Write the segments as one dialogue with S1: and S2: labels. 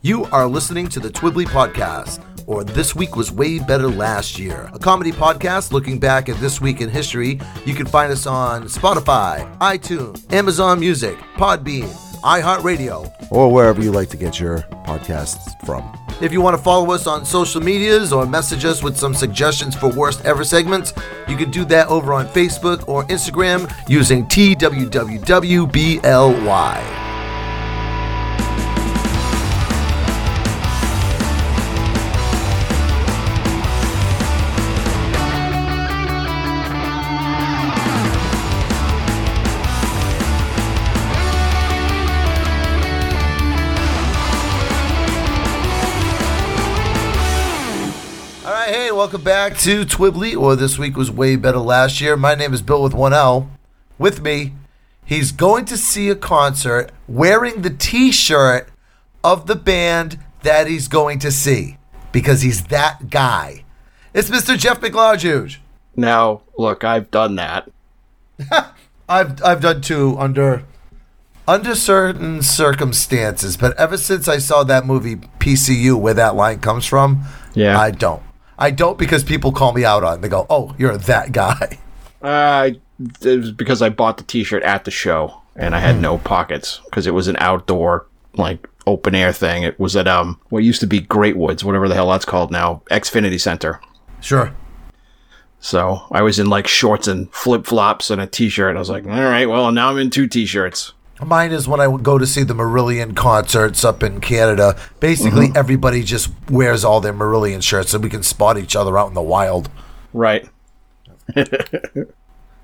S1: You are listening to the Twibbly Podcast, or This Week Was Way Better Last Year, a comedy podcast looking back at this week in history. You can find us on Spotify, iTunes, Amazon Music, Podbean, iHeartRadio,
S2: or wherever you like to get your podcasts from.
S1: If you want to follow us on social medias or message us with some suggestions for worst ever segments, you can do that over on Facebook or Instagram using TWWWBLY. Welcome back to Twibbly, or this week was way better last year. My name is Bill with one L. With me, he's going to see a concert wearing the T-shirt of the band that he's going to see because he's that guy. It's Mr. Jeff McLarge.
S3: Now, look, I've done that.
S1: I've I've done two under under certain circumstances, but ever since I saw that movie PCU, where that line comes from,
S3: Yeah.
S1: I don't. I don't because people call me out on. it. They go, "Oh, you're that guy."
S3: Uh, it was because I bought the T-shirt at the show and I had no pockets because it was an outdoor, like open air thing. It was at um what used to be Great Woods, whatever the hell that's called now, Xfinity Center.
S1: Sure.
S3: So I was in like shorts and flip flops and a T-shirt. I was like, all right, well now I'm in two T-shirts.
S1: Mine is when I go to see the Marillion concerts up in Canada. Basically, everybody just wears all their Marillion shirts, so we can spot each other out in the wild.
S3: Right.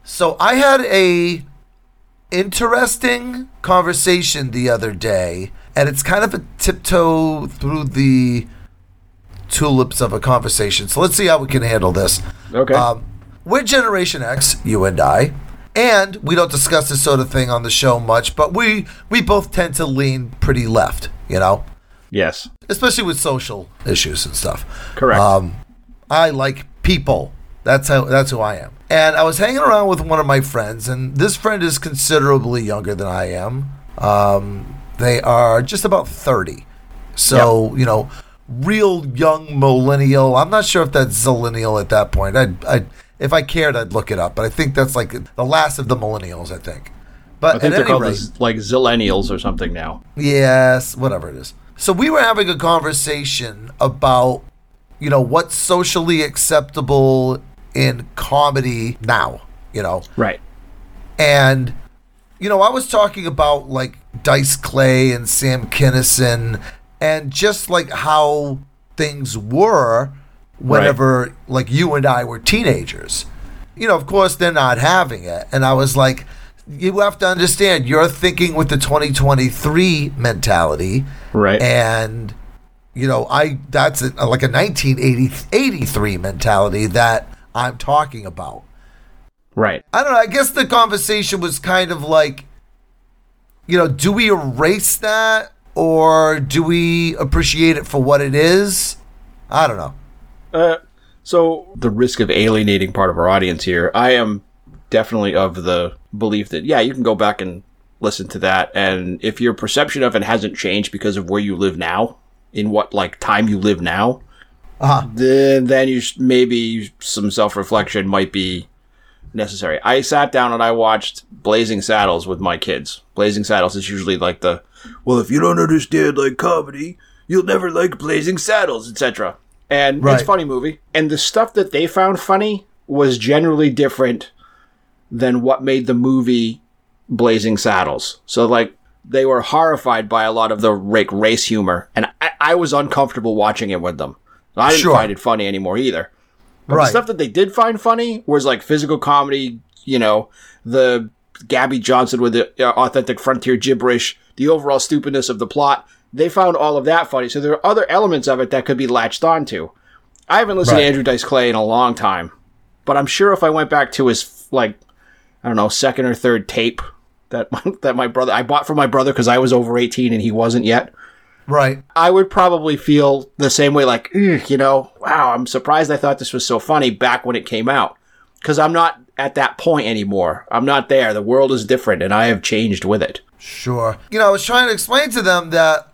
S1: So I had a interesting conversation the other day, and it's kind of a tiptoe through the tulips of a conversation. So let's see how we can handle this.
S3: Okay.
S1: Um, we're Generation X, you and I, and we don't discuss this sort of thing on the show much, but we we both tend to lean pretty left, you know,
S3: yes.
S1: especially with social issues and stuff.
S3: Correct.
S1: Um, I like people. That's how. That's who I am. And I was hanging around with one of my friends, and this friend is considerably younger than I am. Um, they are just about thirty, so you know, real young millennial. I'm not sure if that's zillennial at that point. I, I, if I cared, I'd look it up, but I think that's like the last of the millennials. I think. But
S3: I think they're called
S1: rate,
S3: this, like zillennials or something now.
S1: Yes, whatever it is. So we were having a conversation about, you know, what's socially acceptable in comedy now, you know.
S3: Right.
S1: And, you know, I was talking about like Dice Clay and Sam Kinison and just like how things were whenever like you and I were teenagers. You know, of course they're not having it. And I was like, you have to understand you're thinking with the 2023 mentality
S3: Right.
S1: and you know i that's a, like a 1983 mentality that i'm talking about
S3: right.
S1: i don't know i guess the conversation was kind of like you know do we erase that or do we appreciate it for what it is i don't know
S3: Uh, so the risk of alienating part of our audience here, I am definitely of the belief that yeah, you can go back and listen to that, and if your perception of it hasn't changed because of where you live now, in what like time you live now,
S1: uh-huh.
S3: then then you sh- maybe some self reflection might be necessary. I sat down and I watched Blazing Saddles with my kids. Blazing Saddles is usually like the well, if you don't understand like comedy, you'll never like Blazing Saddles, etc. And
S1: Right.
S3: it's a funny movie, and the stuff that they found funny was generally different than what made the movie Blazing Saddles. So like they were horrified by a lot of the like race humor, and I, I was uncomfortable watching it with them. I didn't
S1: Sure.
S3: find it funny anymore either. But
S1: Right.
S3: the stuff that they did find funny was like physical comedy, you know, the Gabby Johnson with the uh, authentic frontier gibberish, the overall stupidness of the plot. They found all of that funny. So there are other elements of it that could be latched onto. I haven't listened
S1: Right.
S3: to Andrew Dice Clay in a long time, but I'm sure if I went back to his like I don't know second or third tape that that my brother I bought for my brother because I was over 18 and he wasn't yet.
S1: right
S3: I would probably feel the same way, like, you know, wow, I'm surprised I thought this was so funny back when it came out. Because I'm not at that point anymore. I'm not there. The world is different and I have changed with it.
S1: Sure. You know, I was trying to explain to them that,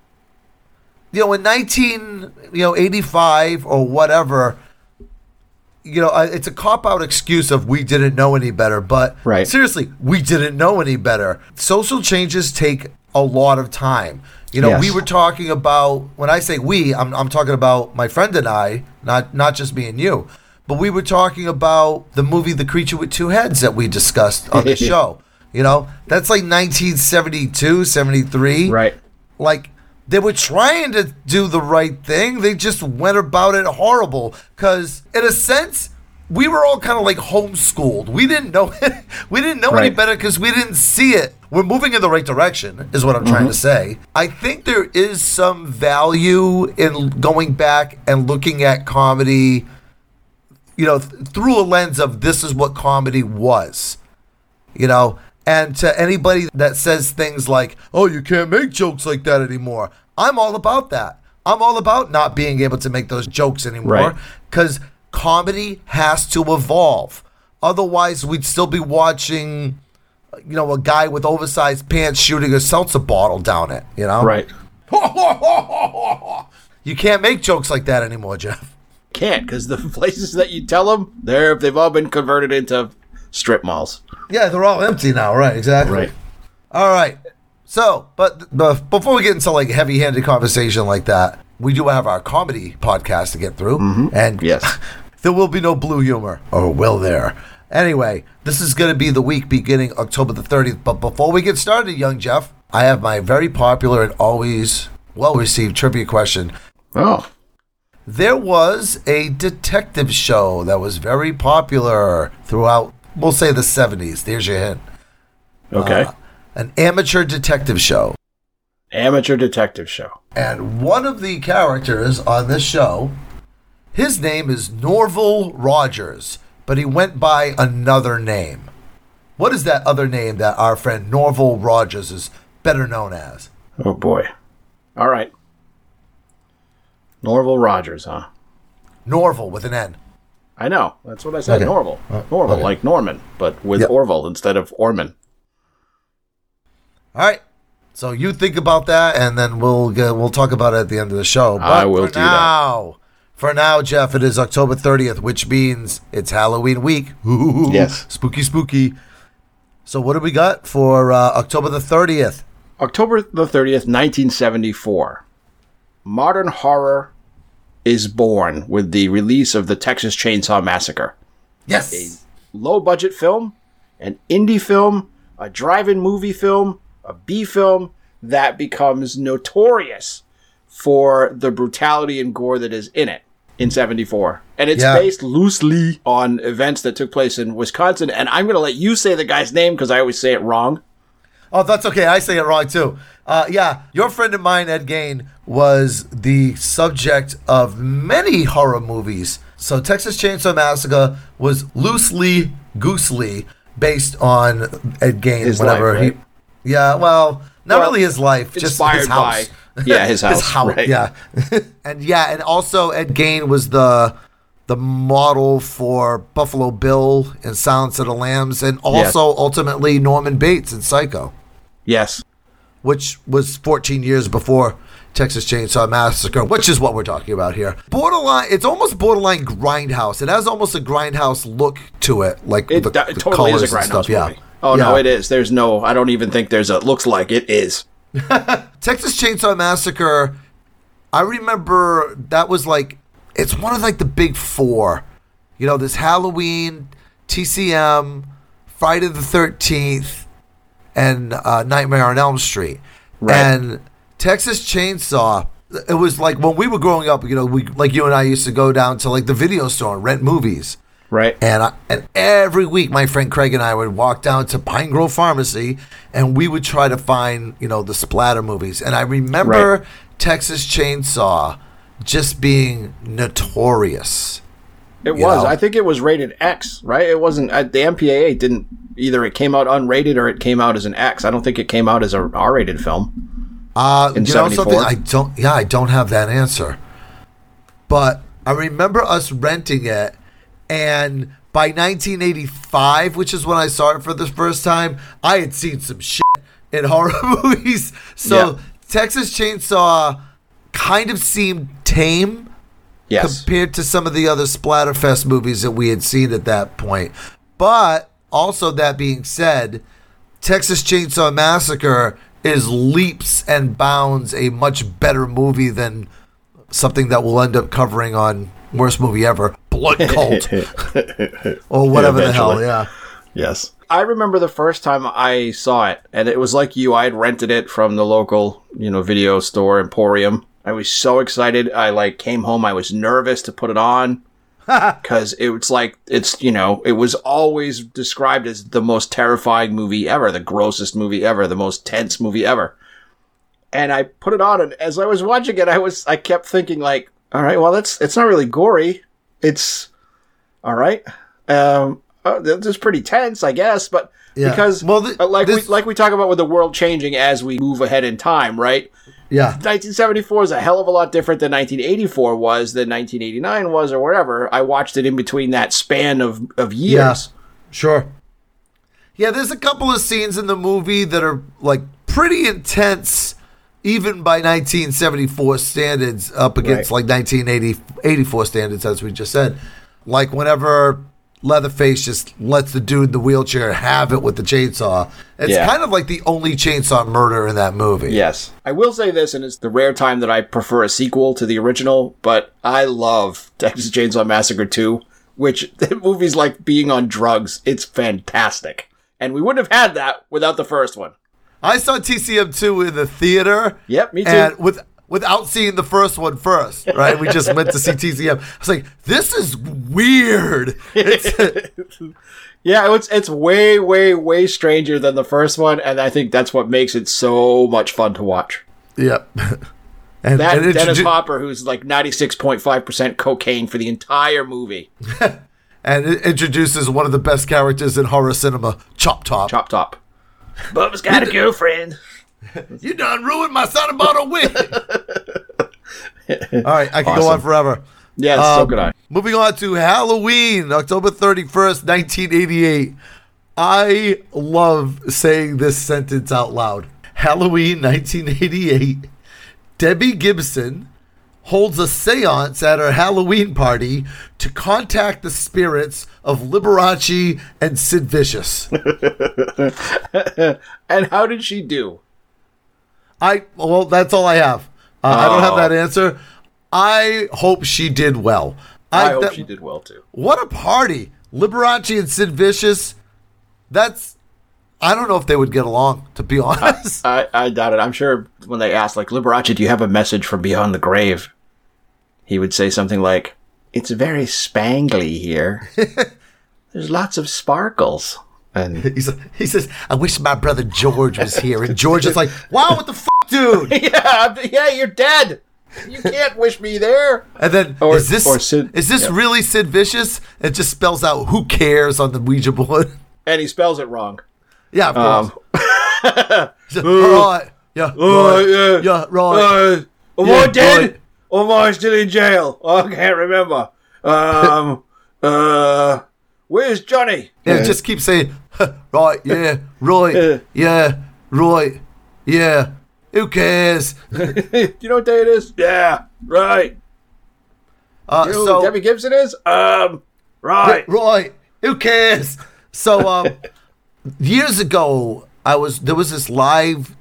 S1: you know, in 19, you know, 85 or whatever, you know, it's a cop out excuse of we didn't know any better. But
S3: Right.
S1: seriously, we didn't know any better. Social changes take a lot of time. You know,
S3: Yes.
S1: we were talking about when I say we, I'm, I'm talking about my friend and I, not not just me and you. But we were talking about the movie The Creature with Two Heads that we discussed on the show. You know, that's like 1972, 73
S3: Right.
S1: like they were trying to do the right thing. They just went about it horrible. Because in a sense we were all kind of like homeschooled. We didn't know we didn't know any better because we didn't see it. We're moving in the right direction is what i'm trying to mm-hmm. say. I think there is some value in going back and looking at comedy you know th- through a lens of this is what comedy was. You know and to anybody that says things like oh you can't make jokes like that anymore. I'm all about that. I'm all about not being able to make those jokes anymore
S3: Right.
S1: because comedy has to evolve. Otherwise we'd still be watching you know a guy with oversized pants shooting a seltzer bottle down it you know?
S3: Right.
S1: you can't make jokes like that anymore jeff.
S3: Can't because the places that you tell them, they're they've all been converted into strip malls.
S1: yeah they're all empty now right exactly
S3: Right.
S1: All right. So, but, but before we get into like heavy-handed conversation like that, we do have our comedy podcast to get through, mm-hmm. and
S3: Yes.
S1: there will be no blue humor, or will there? Anyway, this is going to be the week beginning October the 30th. But before we get started, young Jeff, I have my very popular and always well-received trivia question.
S3: Oh.
S1: There was a detective show that was very popular throughout, we'll say the 70s. There's your hint.
S3: Okay.
S1: Uh, an amateur detective show.
S3: Amateur detective show.
S1: And one of the characters on this show, his name is Norville Rogers, but he went by another name. What is that other name that our friend Norville Rogers is better known as?
S3: Oh boy. All right. Norville Rogers, huh?
S1: Norville with an N.
S3: I know. That's what I said.
S1: Okay.
S3: Norville.
S1: Uh,
S3: Norville,
S1: okay.
S3: like Norman, but with
S1: Yep.
S3: Orville instead of Orman.
S1: All right. So you think about that, and then we'll get, we'll talk about it at the end of the show. But
S3: I will
S1: for
S3: do that.
S1: now, For now, Jeff, it is October 30th, which means it's Halloween week. Ooh,
S3: Yes.
S1: Spooky, spooky. So what do we got for uh, October the 30th?
S3: October the 30th, 1974. Modern horror is born with the release of the Texas Chainsaw Massacre.
S1: Yes.
S3: A low budget film, an indie film, a drive in movie film, a B film that becomes notorious for the brutality and gore that is in it in 74. And it's
S1: Yeah.
S3: based loosely on events that took place in Wisconsin. And I'm going to let you say the guy's name because I always say it wrong.
S1: Oh, that's okay. I say it wrong too. Uh, yeah, your friend of mine, Ed Gain, was the subject of many horror movies. So Texas Chainsaw Massacre was loosely, goosely based on Ed Gain.
S3: His
S1: whenever
S3: life, right?
S1: he, yeah, well, not
S3: Well,
S1: really his life, just his house.
S3: by- yeah, his house, His right.
S1: Yeah, and yeah, and also Ed Gain was the the model for Buffalo Bill in Silence of the Lambs, and also ultimately Norman Bates in Psycho
S3: Yes.
S1: which was 14 years before Texas Chainsaw Massacre, which is what we're talking about here. Borderline, it's almost borderline grindhouse. It has almost a grindhouse look to it, like
S3: It,
S1: the,
S3: do-
S1: the
S3: it totally is a
S1: colors and
S3: grindhouse
S1: stuff. Yeah.
S3: movie. Oh no, it is. There's no. I don't even think there's a. Looks like it is.
S1: Texas Chainsaw Massacre. I remember that was like it's one of like the big four. You know, this Halloween, TCM, Friday the Thirteenth, and uh, Nightmare on Elm Street.
S3: Right.
S1: And Texas Chainsaw. It was like when we were growing up. You know, we like you and I used to go down to like the video store and rent movies.
S3: Right.
S1: And I, and every week, my friend Craig and I would walk down to Pine Grove Pharmacy, and we would try to find you know the splatter movies. And I remember
S3: Right.
S1: Texas Chainsaw just being notorious.
S3: It was.
S1: know.
S3: I think it was rated X. Right. It wasn't. Uh, the MPAA didn't either. It came out unrated or it came out as an X. I don't think it came out as a R-rated film.
S1: Uh,
S3: In
S1: you know something? I don't. Yeah, I don't have that answer. But I remember us renting it, and by 1985, which is when I saw it for the first time, I had seen some shit in horror movies. So
S3: Yeah.
S1: Texas Chainsaw kind of seemed tame
S3: Yes.
S1: compared to some of the other Splatterfest movies that we had seen at that point. But also, that being said, Texas Chainsaw Massacre is leaps and bounds a much better movie than something that we'll end up covering on Worst Movie Ever, Blood Cult, or whatever the hell. Yeah.
S3: Yes. I remember the first time I saw it, and it was like you. I had rented it from the local, you know, video store Emporium. I was so excited. I like came home. I was nervous to put it on because it was like it's you know it was always described as the most terrifying movie ever, the grossest movie ever, the most tense movie ever. And I put it on, and as I was watching it, I was I kept thinking like, all right, well, it's it's not really gory. It's all right. Um, uh, this is pretty tense, I guess, but
S1: Yeah.
S3: because
S1: Well, th-
S3: uh, like
S1: this-
S3: we like we talk about with the world changing as we move ahead in time, right?
S1: Yeah.
S3: 1974 is a hell of a lot different than 1984 was, than 1989 was, or whatever. I watched it in between that span of of years.
S1: Sure. Yeah, there's a couple of scenes in the movie that are like pretty intense, even by 1974 standards, up against
S3: Right.
S1: like 1984 standards, as we just said. Like whenever Leatherface just lets the dude in the wheelchair have it with the chainsaw. It's
S3: Yeah.
S1: kind of like the only chainsaw murder in that movie.
S3: Yes. I will say this, and it's the rare time that I prefer a sequel to the original, but I love Texas Chainsaw Massacre 2, which the movie's like being on drugs. It's fantastic. And we wouldn't have had that without the first one.
S1: I saw TCM2 in the theater.
S3: Yep, me too.
S1: And with without seeing the first one first, right? We just went to see TCM. I was like, this is weird. It's,
S3: Yeah, it's it's way, way, way stranger than the first one, and I think that's what makes it so much fun to watch.
S1: yep. And,
S3: That
S1: and
S3: Dennis
S1: introdu-
S3: Hopper, who's like ninety six point five percent cocaine for the entire movie.
S1: and it introduces one of the best characters in horror cinema, Chop Top.
S3: Chop top. Bubba's got a girlfriend.
S1: You done ruined my son about a wig. All right, I can go on forever.
S3: Yes, so
S1: Um,
S3: could I.
S1: Moving on to Halloween, October 31st, 1988. I love saying this sentence out loud. Halloween 1988. Debbie Gibson holds a seance at her Halloween party to contact the spirits of Liberace and Sid Vicious.
S3: And how did she do?
S1: I well, that's all I have. Uh, I don't have
S3: Oh.
S1: that answer. I hope she did well.
S3: I, hope
S1: that-
S3: she did well too.
S1: What a party! Liberace and Sid Vicious. That's. I don't know if they would get along, to be honest.
S3: I, I doubt it. I'm sure when they asked, like, Liberace, do you have a message from beyond the grave? He would say something like, It's very spangly here. There's lots of sparkles. And
S1: He's, he says, "I wish my brother George was here." And George is like, "Wow, what the fuck, dude?"
S3: yeah, yeah, you're dead. You can't wish me there.
S1: And then
S3: Or-
S1: is this
S3: or Sid-
S1: is this
S3: yeah.
S1: really Sid Vicious? It just spells out "Who cares" on the Ouija board.
S3: And he spells it wrong.
S1: yeah, of
S3: Um,
S1: course. He right, yeah,
S3: Oh,
S1: right,
S3: yeah.
S1: yeah, right.
S3: Uh, am
S1: Yeah,
S3: I dead?
S1: right.
S3: Or am I still in jail? I can't remember. Um, uh, where's Johnny?
S1: Yeah, just keep saying, right, yeah, right, yeah, right, yeah. Who cares?
S3: Do you know what day it is? Yeah, right.
S1: Uh,
S3: You know
S1: so
S3: Debbie Gibson is? Um, right.
S1: right. Who cares? So um, years ago, I was there was this live,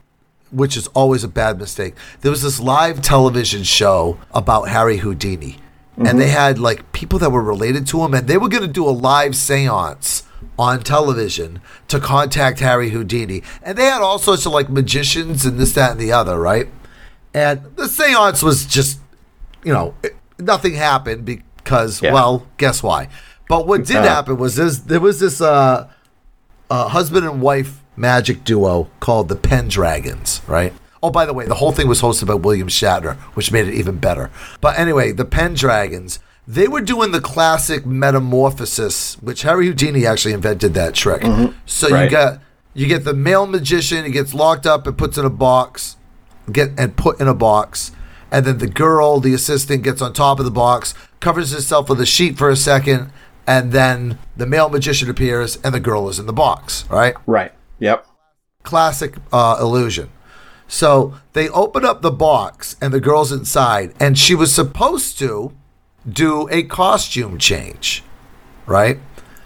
S1: which is always a bad mistake. There was this live television show about Harry Houdini, and they had like people that were related to him, and they were going to do a live séance on television to contact Harry Houdini, and they had all sorts of like magicians and this, that, and the other, right? And the séance was just you know, it- nothing happened because,
S3: Yeah.
S1: well, guess why? But what did
S3: Uh.
S1: happen was this, there was this uh, uh, husband and wife magic duo called the Pendragons, right? Oh, by the way, the whole thing was hosted by William Shatner, which made it even better. But anyway, the Pendragons, they were doing the classic metamorphosis, which Harry Houdini actually invented that trick. So you
S3: Right.
S1: got you get the male magician, he gets locked up and puts in a box, get and put in a box, and then the girl, the assistant, gets on top of the box, covers herself with a sheet for a second, and then the male magician appears and the girl is in the box, right?
S3: Right. Yep.
S1: Classic uh, illusion. So they open up the box and the girl's inside, and she was supposed to do a costume change, right?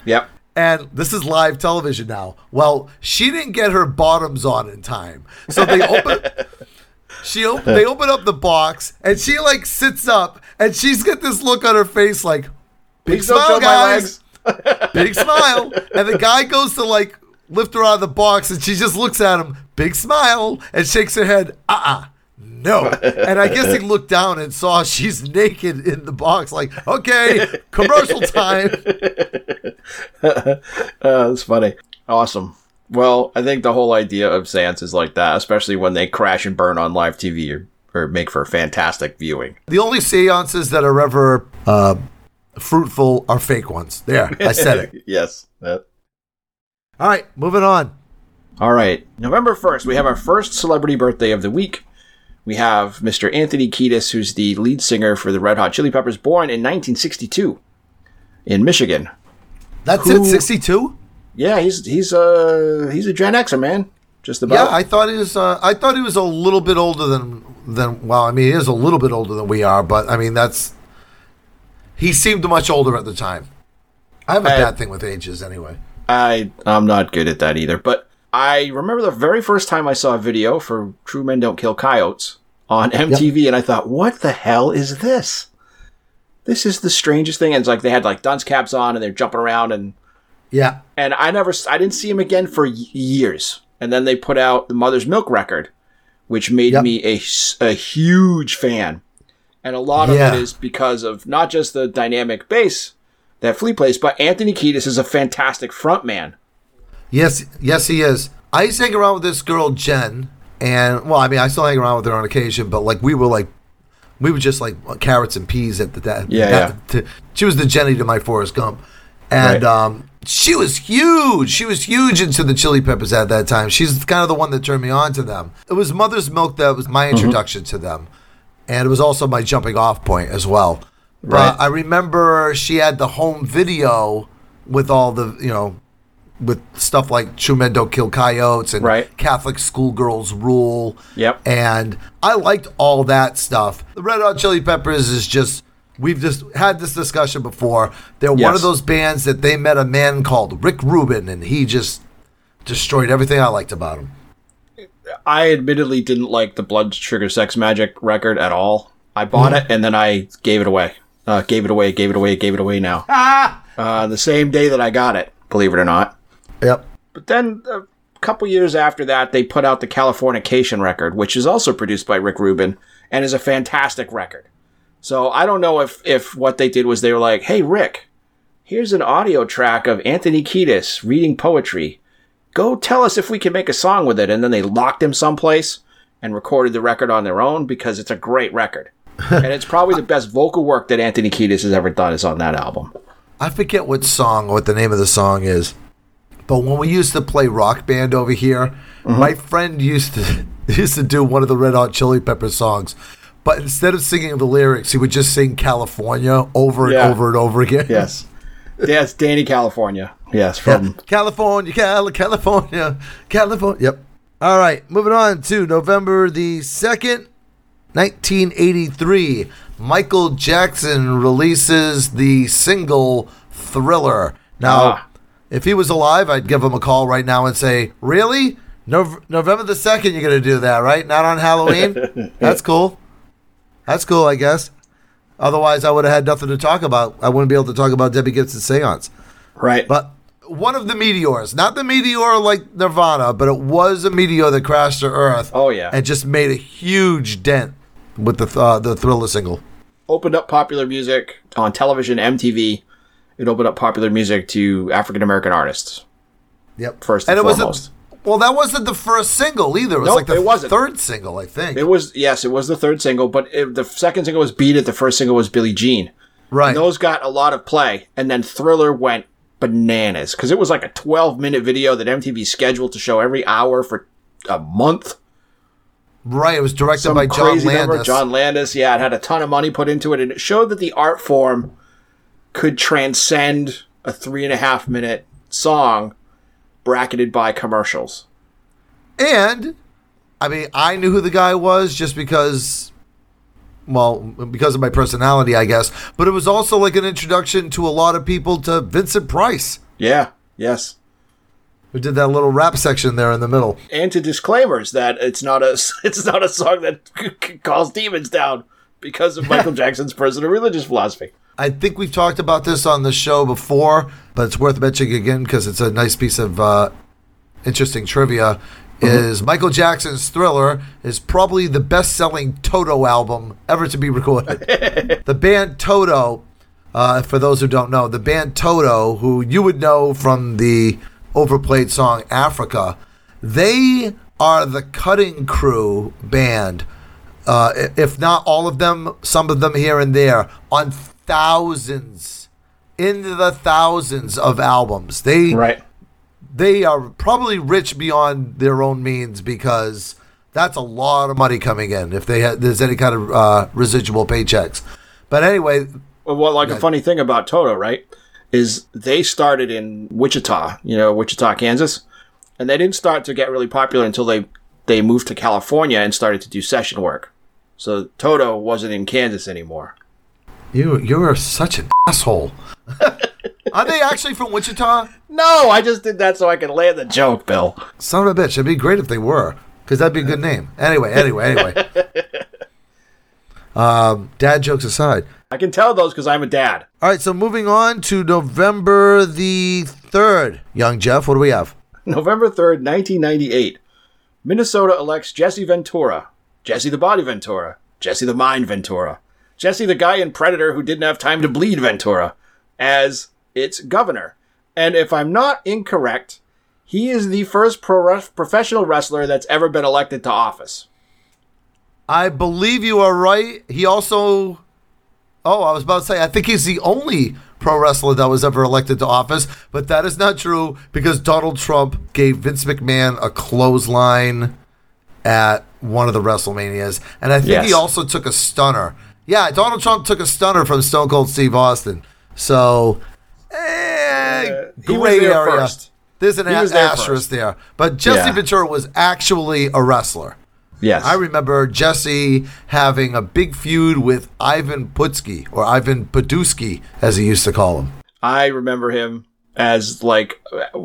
S3: Yep.
S1: And this is live television now. Well, she didn't get her bottoms on in time, so they open. she op- they open up the box, and she like sits up, and she's got this look on her face, like big
S3: Please
S1: smile, guys, big smile. And the guy goes to like lift her out of the box, and she just looks at him, big smile, and shakes her head. Uh uh no. And I guess he looked down and saw she's naked in the box, like, okay, commercial time.
S3: Uh, that's funny. Awesome. Well, I think the whole idea of seances is like that, especially when they crash and burn on live TV, or, or make for fantastic viewing.
S1: The only seances that are ever uh, fruitful are fake ones. There, I said it.
S3: yes. That-
S1: All right, moving on.
S3: All right. November 1st, we have our first celebrity birthday of the week. We have Mr. Anthony Kiedis, who's the lead singer for the Red Hot Chili Peppers, born in 1962 in Michigan.
S1: That's
S3: Who-
S1: it, 62?
S3: Yeah, he's he's uh he's a Gen Xer man. Just about.
S1: Yeah, I thought he was. Uh, I thought he was a little bit older than than. Well, I mean, he is a little bit older than we are, but I mean, that's. He seemed much older at the time. I have a
S3: I-
S1: bad thing with ages, anyway.
S3: I I'm not good at that either. But I remember the very first time I saw a video for True Men Don't Kill Coyotes on MTV, and I thought, what the hell is this? This is the strangest thing. And it's like they had like dunce caps on, and they're jumping around, and
S1: Yeah,
S3: and I never I didn't see him again for years. And then they put out the Mother's Milk record, which made
S1: Yep.
S3: me a huge fan. And a lot
S1: Yeah.
S3: of it is because of not just the dynamic bass that Flea plays, but Anthony Kiedis is a fantastic frontman.
S1: Yes, yes, he is. I used to hang around with this girl Jen, and well, I mean, I still hang around with her on occasion, but like we were like, we were just like carrots and peas at the that.
S3: Yeah,
S1: that- to- she was the Jenny to my Forrest Gump, and
S3: Right.
S1: um, she was huge. She was huge into the Chili Peppers at that time. She's kind of the one that turned me on to them. It was Mother's Milk that was
S3: Mm-hmm.
S1: my introduction to them, and it was also my jumping off point as well. But
S3: Right.
S1: I remember she had the home video with all the you know with stuff like True Men Don't Kill Coyotes and
S3: Right.
S1: Catholic Schoolgirls Rule.
S3: Yep.
S1: And I liked all that stuff. The Red Hot Chili Peppers is just, we've just had this discussion before. They're one of those bands that they met a man called Rick Rubin, and he just destroyed everything I liked about him.
S3: I admittedly didn't like the Blood Sugar Sex Magik record at all. I bought it and then I gave it away. Uh, gave it away, gave it away, gave it away now. uh, the same day that I got it, believe it or not.
S1: Yep.
S3: But then a couple years after that, they put out the Californication record, which is also produced by Rick Rubin and is a fantastic record. So I don't know if, if what they did was they were like, hey, Rick, here's an audio track of Anthony Kiedis reading poetry. Go tell us if we can make a song with it. And then they locked him someplace and recorded the record on their own because it's a great record. and it's probably the best vocal work that Anthony Kiedis has ever done is on that album.
S1: I forget what song, what the name of the song is. But when we used to play rock band over here, my friend used to used to do one of the Red Hot Chili Peppers songs. But instead of singing the lyrics, he would just sing California over and
S3: Yeah.
S1: over and over again.
S3: Yes. yes, Dani California. Yes, from
S1: California, Cali- California, California. Yep. All right, moving on to November the 2nd, 1983. Michael Jackson releases the single Thriller. Now,
S3: Ah.
S1: If he was alive, I'd give him a call right now and say, Really? Nov- November the 2nd, you're going to do that, right? Not on Halloween? That's cool. That's cool, I guess. Otherwise, I would have had nothing to talk about. I wouldn't be able to talk about Debbie Gibson's seance.
S3: right.
S1: But one of the meteors, not the meteor like Nirvana, but it was a meteor that crashed to Earth.
S3: Oh, yeah.
S1: and just made a huge dent with the uh, the Thriller single.
S3: opened up popular music on television, MTV. It opened up popular music to African American artists.
S1: Yep,
S3: First and
S1: it
S3: foremost.
S1: wasn't. Well, that wasn't the first single either. It was
S3: Nope,
S1: like the
S3: it wasn't.
S1: third single, I think.
S3: It was yes, it was the third single, but it, the second single was "Beat It." The first single was "Billie Jean."
S1: right.
S3: And those got a lot of play, and then Thriller went bananas because it was like a 12 minute video that MTV scheduled to show every hour for a month.
S1: right. It was directed
S3: Some
S1: by John
S3: crazy number. John Landis, yeah, it had a ton of money put into it, and it showed that the art form could transcend a three and a half minute song bracketed by commercials.
S1: And I mean, I knew who the guy was just because, well, because of my personality, I guess. But it was also like an introduction to a lot of people to Vincent Price,
S3: Yeah. Yes.
S1: who did that little rap section there in the middle.
S3: And to disclaimers that it's not a it's not a song that calls demons down because of Michael Jackson's personal religious philosophy.
S1: I think we've talked about this on the show before, but it's worth mentioning again because it's a nice piece of uh, interesting trivia. Is Michael Jackson's Thriller is probably the best-selling Toto album ever to be recorded. the band Toto, uh, for those who don't know, the band Toto, who you would know from the overplayed song Africa, they are the cutting crew band uh, if not all of them, some of them here and there, on thousands, into the thousands of albums. They
S3: Right.
S1: they are probably rich beyond their own means because that's a lot of money coming in if they ha- there's any kind of uh, residual paychecks. But anyway,
S3: Well, like a funny thing about Toto, right, is they started in Wichita, you know, Wichita, Kansas, and they didn't start to get really popular until they they moved to California and started to do session work. So Toto wasn't in Kansas anymore.
S1: you you're such an asshole. are they actually from Wichita?
S3: No, I just did that so I could land the joke, Bill.
S1: Son of a bitch! It'd be great if they were, because that'd be a good name. Anyway, anyway, anyway. um, dad jokes aside.
S3: I can tell those because I'm a dad.
S1: All right, so moving on to November the third. Young Jeff, what do we have?
S3: November 3rd, 1998. Minnesota elects Jesse Ventura. Jesse the Body Ventura. Jesse the Mind Ventura. Jesse the guy in Predator who didn't have time to bleed Ventura as its governor. And if I'm not incorrect, he is the first pro- professional wrestler that's ever been elected to office.
S1: I believe you are right. He also. Oh, I was about to say, I think he's the only pro wrestler that was ever elected to office, but that is not true because Donald Trump gave Vince McMahon a clothesline at one of the WrestleManias. And I think
S3: Yes.
S1: he also took a stunner. Yeah, Donald Trump took a stunner from Stone Cold Steve Austin. So, eh,
S3: he was
S1: gray
S3: there
S1: area.
S3: first.
S1: There's an a-
S3: there
S1: asterisk
S3: first.
S1: there. But Jesse
S3: Yeah.
S1: Ventura was actually a wrestler.
S3: Yes.
S1: I remember Jesse having a big feud with Ivan Putski, or Ivan Paduski, as he used to call him.
S3: I remember him as like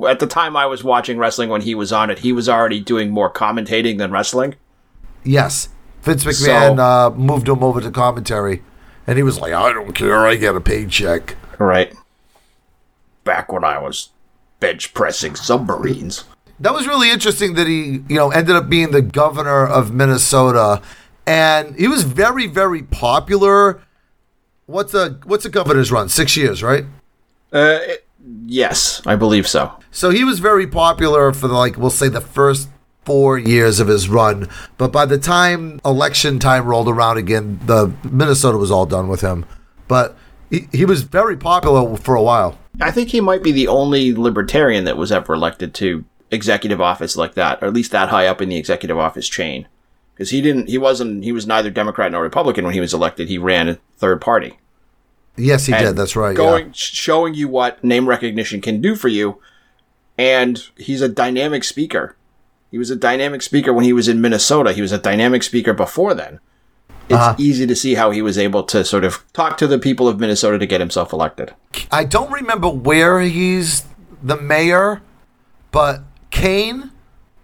S3: at the time I was watching wrestling when he was on it, he was already doing more commentating than wrestling.
S1: Yes. Vince McMahon
S3: So-
S1: uh, moved him over to commentary, and he was like, I don't care, I get a paycheck.
S3: Right. Back when I was bench pressing submarines.
S1: That was really interesting that he, you know, ended up being the governor of Minnesota, and he was very, very popular. What's a what's a governor's run? Six years, right?
S3: Uh, it- yes, I believe so.
S1: So he was very popular for the, like we'll say the first four years of his run, but by the time election time rolled around again, the Minnesota was all done with him. But he, he was very popular for a while.
S3: I think he might be the only libertarian that was ever elected to executive office like that, or at least that high up in the executive office chain. Because he didn't, he wasn't, he was neither Democrat nor Republican when he was elected. He ran a third party.
S1: Yes, he
S3: And
S1: did. That's right.
S3: Going,
S1: yeah.
S3: showing you what name recognition can do for you. And he's a dynamic speaker. He was a dynamic speaker when he was in Minnesota. He was a dynamic speaker before then. It's
S1: Uh-huh.
S3: easy to see how he was able to sort of talk to the people of Minnesota to get himself elected.
S1: I don't remember where he's the mayor, but Kane,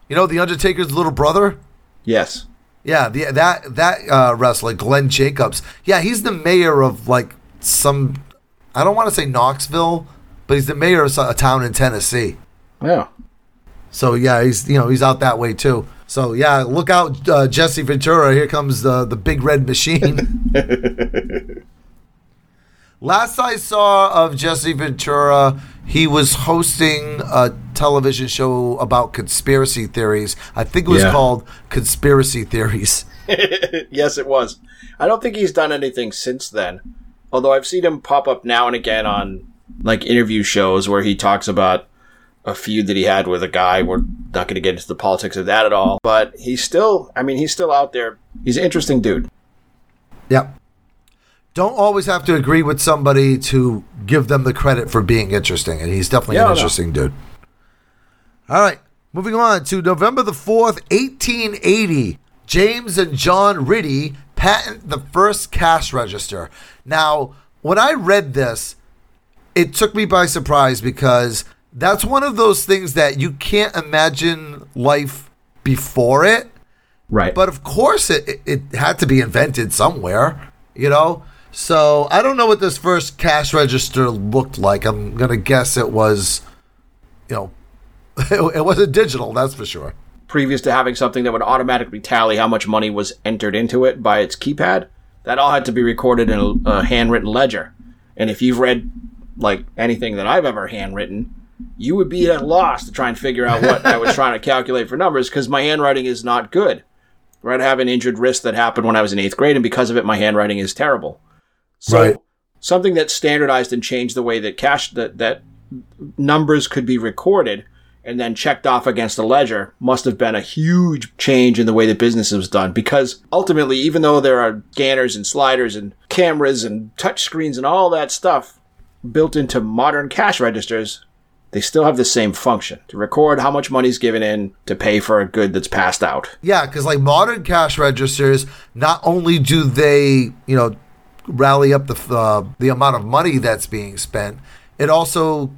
S1: you know, the Undertaker's little brother.
S3: Yes.
S1: Yeah, the, that that uh, wrestler, Glenn Jacobs. Yeah, he's the mayor of like some. I don't want to say Knoxville, but he's the mayor of a town in Tennessee.
S3: Yeah.
S1: So yeah, he's you know he's out that way too. So yeah, look out, uh, Jesse Ventura. Here comes the the big red machine. Last I saw of Jesse Ventura, he was hosting a television show about conspiracy theories. I think it was
S3: Yeah.
S1: called Conspiracy Theories.
S3: yes, it was. I don't think he's done anything since then. Although I've seen him pop up now and again on like interview shows where he talks about a feud that he had with a guy. We're not going to get into the politics of that at all. But he's still, I mean, he's still out there. He's an interesting dude.
S1: Yep. Don't always have to agree with somebody to give them the credit for being interesting, and he's definitely
S3: Yeah,
S1: an interesting dude. All right, Moving on to November the 4th, 1880. James and John Ritty patent the first cash register. Now, when I read this, it took me by surprise because that's one of those things that you can't imagine life before it.
S3: Right.
S1: But of course, it, it, it had to be invented somewhere, you know? So I don't know what this first cash register looked like. I'm going to guess it was, you know, it, wasn't digital, that's for sure.
S3: previous to having something that would automatically tally how much money was entered into it by its keypad, that all had to be recorded in a, a handwritten ledger. And if you've read like anything that I've ever handwritten, you would be at a loss to try and figure out what I was trying to calculate for numbers because my handwriting is not good. Right, I have an injured wrist that happened when I was in eighth grade, and because of it, my handwriting is terrible. So
S1: Right.
S3: something that standardized and changed the way that cash that that numbers could be recorded and then checked off against a ledger must have been a huge change in the way that business was done because ultimately even though there are scanners and sliders and cameras and touch screens and all that stuff built into modern cash registers they still have the same function to record how much money's given in to pay for a good that's passed out
S1: Yeah, because like modern cash registers, not only do they, you know, rally up the uh, the amount of money that's being spent, it also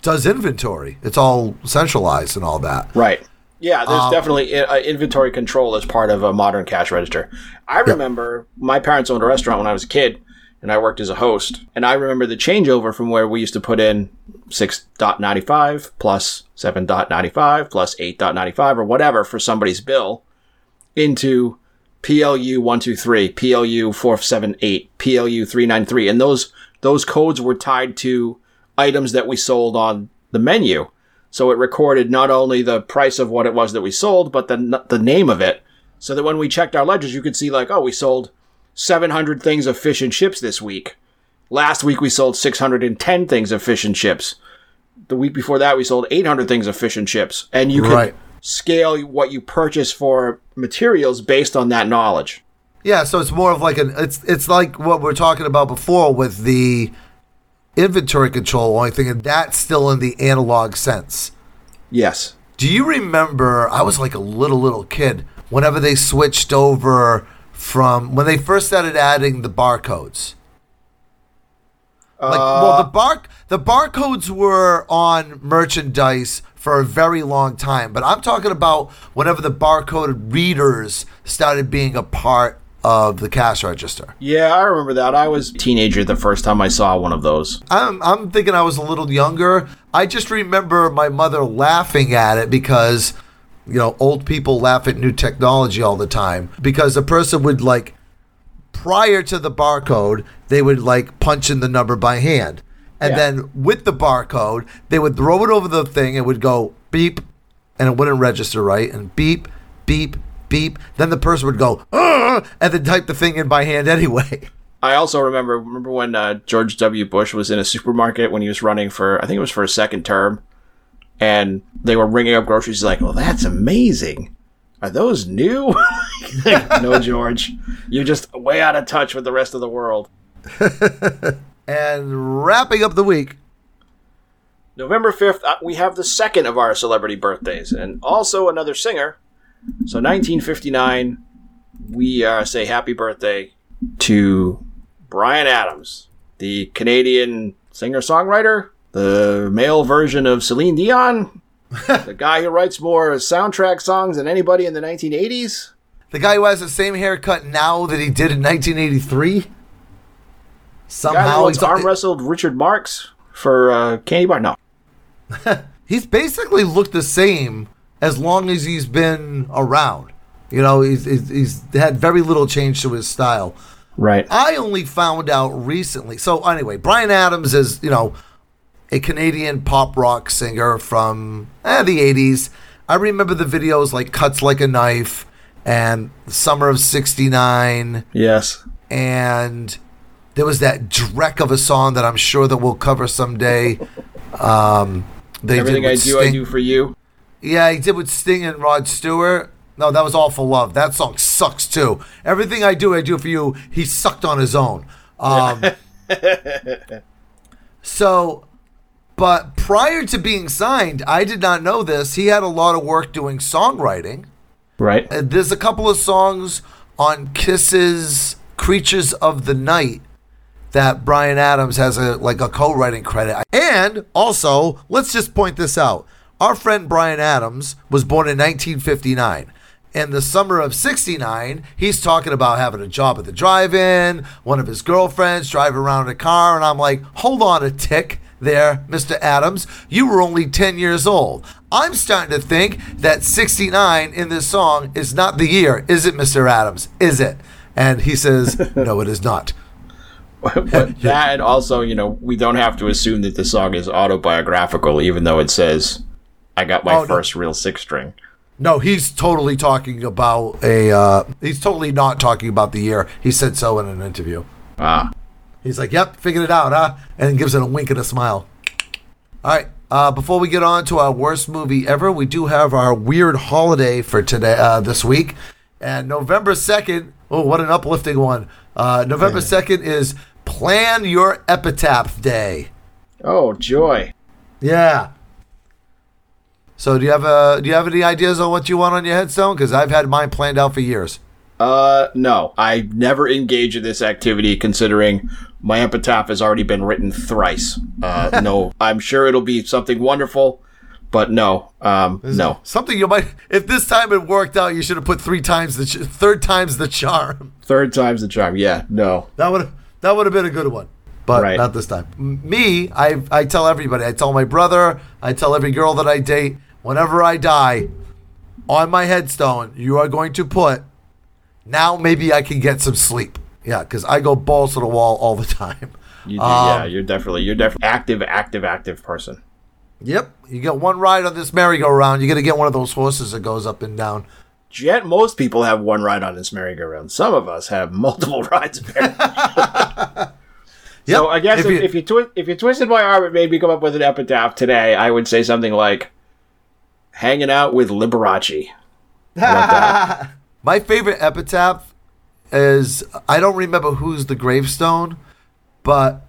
S1: does inventory. It's all centralized and all that.
S3: Right. Yeah, there's definitely uh, inventory control as part of a modern cash register. I remember my parents owned a restaurant when I was a kid, and I worked as a host. And I remember the changeover from where we used to put in 6.95 plus 7.95 plus 8.95 or whatever for somebody's bill into PLU 123, PLU 478, PLU 393. And those, those codes were tied to items that we sold on the menu. So it recorded not only the price of what it was that we sold, but the, the name of it. So that when we checked our ledgers, you could see like, oh, we sold 700 things of fish and chips this week. Last week we sold 610 things of fish and chips. The week before that we sold 800 things of fish and chips. And you can
S1: Right.
S3: scale what you purchase for materials based on that knowledge.
S1: Yeah, so it's more of like an it's it's like what we are talking about before with the inventory control. Only thing, and that's still in the analog sense.
S3: Yes.
S1: Do you remember? I was like a little little kid whenever they switched over from when they first started adding the barcodes. Like, well, the uh, bar the barcodes were on merchandise for a very long time, but I'm talking about whenever the barcode readers started being a part of the cash register.
S3: Yeah, I remember that. I was a teenager the first time I saw one of those.
S1: I'm I'm thinking I was a little younger. I just remember my mother laughing at it because you know, old people laugh at new technology all the time because the person would like prior to the barcode, they would like punch in the number by hand. And
S3: Yeah.
S1: then with the barcode, they would throw it over the thing and would go beep and it wouldn't register right and beep beep beep. Then the person would go "Ugh," and then type the thing in by hand anyway.
S3: I also remember remember when uh, George W. Bush was in a supermarket when he was running for I think it was for a second term, and they were ringing up groceries. He's like, "Well, that's amazing. Are those new?" no, George, you're just way out of touch with the rest of the world.
S1: And wrapping up the week,
S3: November 5th, uh, we have the second of our celebrity birthdays, and also another singer. So 1959, we uh, say happy birthday to Bryan Adams, the Canadian singer songwriter, the male version of Celine Dion, the guy who writes more soundtrack songs than anybody in the 1980s.
S1: the guy who has the same haircut now that he did in 1983.
S3: The guy
S1: Somehow he's
S3: arm wrestled Richard Marx for uh, Candy Bar. No,
S1: he's basically looked the same as long as he's been around. You know, he's, he's, he's had very little change to his style.
S3: right.
S1: I only found out recently. So anyway, Bryan Adams is, you know, a Canadian pop rock singer from eh, the 80s. I remember the videos like Cuts Like a Knife and Summer of 69
S3: Yes.
S1: and there was that dreck of a song that I'm sure that we'll cover someday. Um, they
S3: Everything I do, I do for you.
S1: Yeah, he did with Sting and Rod Stewart. No, that was All for Love. That song sucks too. Everything I do, I do for you. He sucked on his own. Um, so But prior to being signed, I did not know this. He had a lot of work doing songwriting.
S3: Right.
S1: Uh, There's a couple of songs on Kiss's Creatures of the Night that Bryan Adams has a like a co-writing credit. And also, let's just point this out. Our friend Bryan Adams was born in 1959. In the summer of 69, he's talking about having a job at the drive-in, one of his girlfriends driving around in a car, and I'm like, "Hold on a tick there, Mr. Adams. You were only 10 years old." I'm starting to think that 69 in this song is not the year. Is it, Mr. Adams? Is it? And he says, "No, it is not."
S3: but that and also, you know, we don't have to assume that the song is autobiographical, even though it says, "I got my
S1: Oh, no.
S3: first real six string."
S1: No, he's totally talking about a. Uh, he's totally not talking about the year. He said so in an interview.
S3: Ah,
S1: He's like, "Yep, figured it out, huh?" And gives it a wink and a smile. All right. Uh, before we get on to our worst movie ever, we do have our weird holiday for today, uh, this week, and November second. Oh, what an uplifting one! Uh, November second is Plan Your Epitaph Day.
S3: oh joy!
S1: Yeah. So do you have uh, do you have any ideas on what you want on your headstone? Because I've had mine planned out for years.
S3: Uh, no, I never engage in this activity, considering my epitaph has already been written thrice. Uh, no, I'm sure it'll be something wonderful, but no, um, no.
S1: Something you might, if this time it worked out, you should have put three times the, ch- third times the charm.
S3: Third time's the charm. Yeah, no.
S1: That would that would have been a good one, but
S3: Right.
S1: not this time. Me, I I tell everybody. I tell my brother. I tell every girl that I date. Whenever I die, on my headstone, you are going to put. Now maybe I can get some sleep. Yeah, because I go balls to the wall all the time.
S3: You do,
S1: Um,
S3: yeah, you're definitely you're definitely active, active, active person.
S1: Yep, you get one ride on this merry-go-round. You got to get one of those horses that goes up and down.
S3: Jet, most people have one ride on this merry-go-round. Some of us have multiple rides. apparently. So I guess
S1: If
S3: if,
S1: you-
S3: if you twi- if you twisted my arm and made me come up with an epitaph today, I would say something like "Hanging out with Liberace." How about that?
S1: My favorite epitaph is I don't remember who's the gravestone, but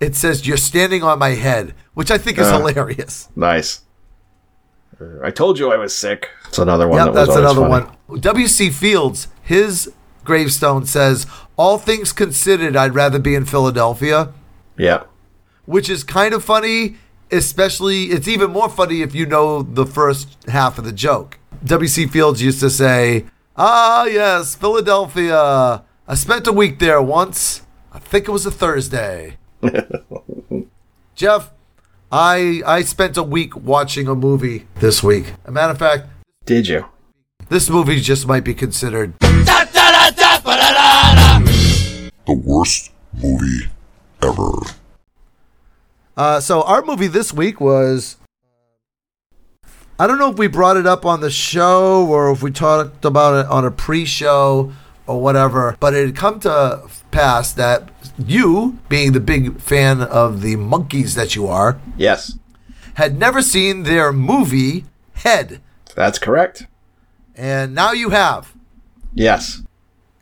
S1: it says "You're standing on my head," which I think is
S3: Uh.
S1: hilarious.
S3: nice. Uh, I told you I was sick. It's another one.
S1: Yep,
S3: that
S1: that's another
S3: funny.
S1: one. W.C. Fields, his gravestone says, "All things considered, I'd rather be in Philadelphia,"
S3: Yeah.
S1: which is kind of funny. Especially, it's even more funny if you know the first half of the joke. W.C. Fields used to say, "Ah, yes, Philadelphia. I spent a week there once. I think it was a Thursday." Jeff, I I spent a week watching a movie this week. A matter of fact,
S3: Did you?
S1: this movie just might be considered
S2: The worst movie ever.
S1: Uh, so our movie this week was. I don't know if we brought it up on the show or if we talked about it on a pre-show or whatever, but it had come to pass that you, being the big fan of the Monkees that you are,
S3: Yes,
S1: had never seen their movie Head,
S3: that's correct.
S1: and now you have.
S3: Yes.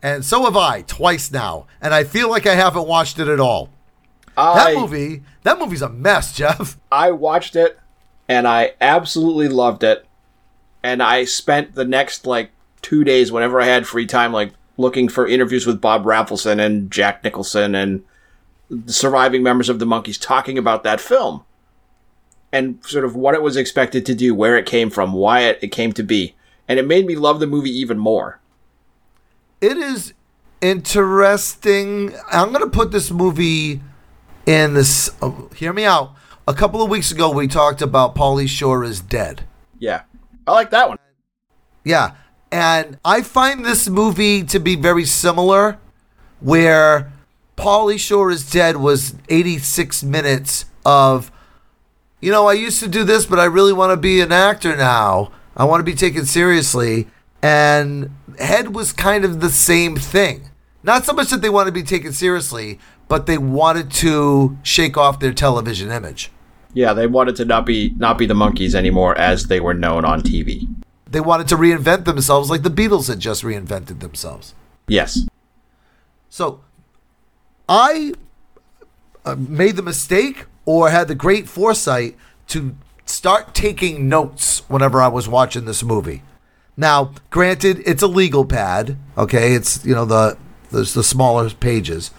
S1: And so have I, twice now, and I feel like I haven't watched it at all.
S3: I,
S1: That movie, that movie's a mess, Jeff.
S3: I watched it and I absolutely loved it. And I spent the next like two days, whenever I had free time, like looking for interviews with Bob Rafelson and Jack Nicholson and the surviving members of the Monkees talking about that film and sort of what it was expected to do, where it came from, why it, it came to be. And it made me love the movie even more.
S1: it is interesting. I'm going to put this movie in this. oh, hear me out. A couple of weeks ago, we talked about Pauly Shore is dead.
S3: Yeah. I like that one.
S1: Yeah. And I find this movie to be very similar, where Pauly Shore is dead was 86 minutes of, you know, I used to do this, but I really want to be an actor now. I want to be taken seriously. And Head was kind of the same thing. Not so much that they wanted to be taken seriously, but they wanted to shake off their television image.
S3: Yeah, they wanted to not be not be the Monkees anymore as they were known on TV.
S1: They wanted to reinvent themselves like the Beatles had just reinvented themselves.
S3: Yes.
S1: So I uh, made the mistake or had the great foresight to start taking notes whenever I was watching this movie. Now, granted, it's a legal pad. Okay, it's you know the there's the smaller pages,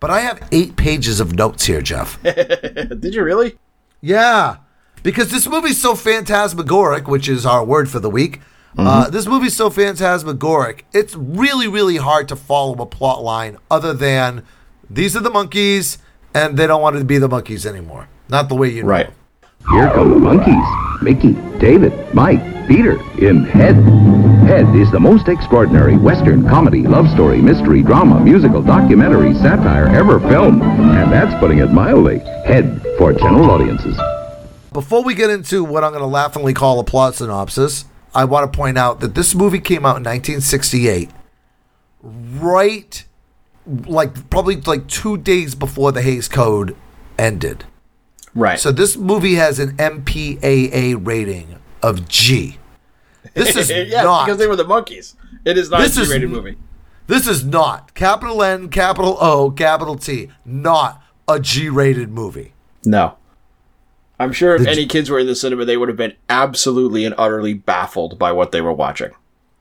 S1: but I have eight pages of notes here, Jeff.
S3: Did you really?
S1: Yeah, because this movie's so phantasmagoric, which is our word for the week. Uh, this movie's so phantasmagoric. It's really, really hard to follow a plot line other than these are the Monkees, and they don't want to be the Monkees anymore. Not the way you know.
S3: Right.
S4: Here come the Monkees. Mickey, David, Mike, Peter, in Head. Head is the most extraordinary Western comedy, love story, mystery, drama, musical, documentary, satire ever filmed. And that's putting it mildly. Head for general audiences.
S1: Before we get into what I'm going to laughingly call a plot synopsis, I want to point out that this movie came out in 1968, right, like probably like two days before the Hays Code ended.
S3: Right.
S1: So this movie has an MPAA rating of G. This is
S3: yeah,
S1: not.
S3: because they were the Monkees. It is not
S1: This
S3: a
S1: is
S3: G-rated
S1: n-
S3: movie.
S1: this is not capital N, capital O, capital T. Not a G-rated movie.
S3: No. I'm sure if
S1: The G-
S3: any kids were in the cinema, they would have been absolutely and utterly baffled by what they were watching.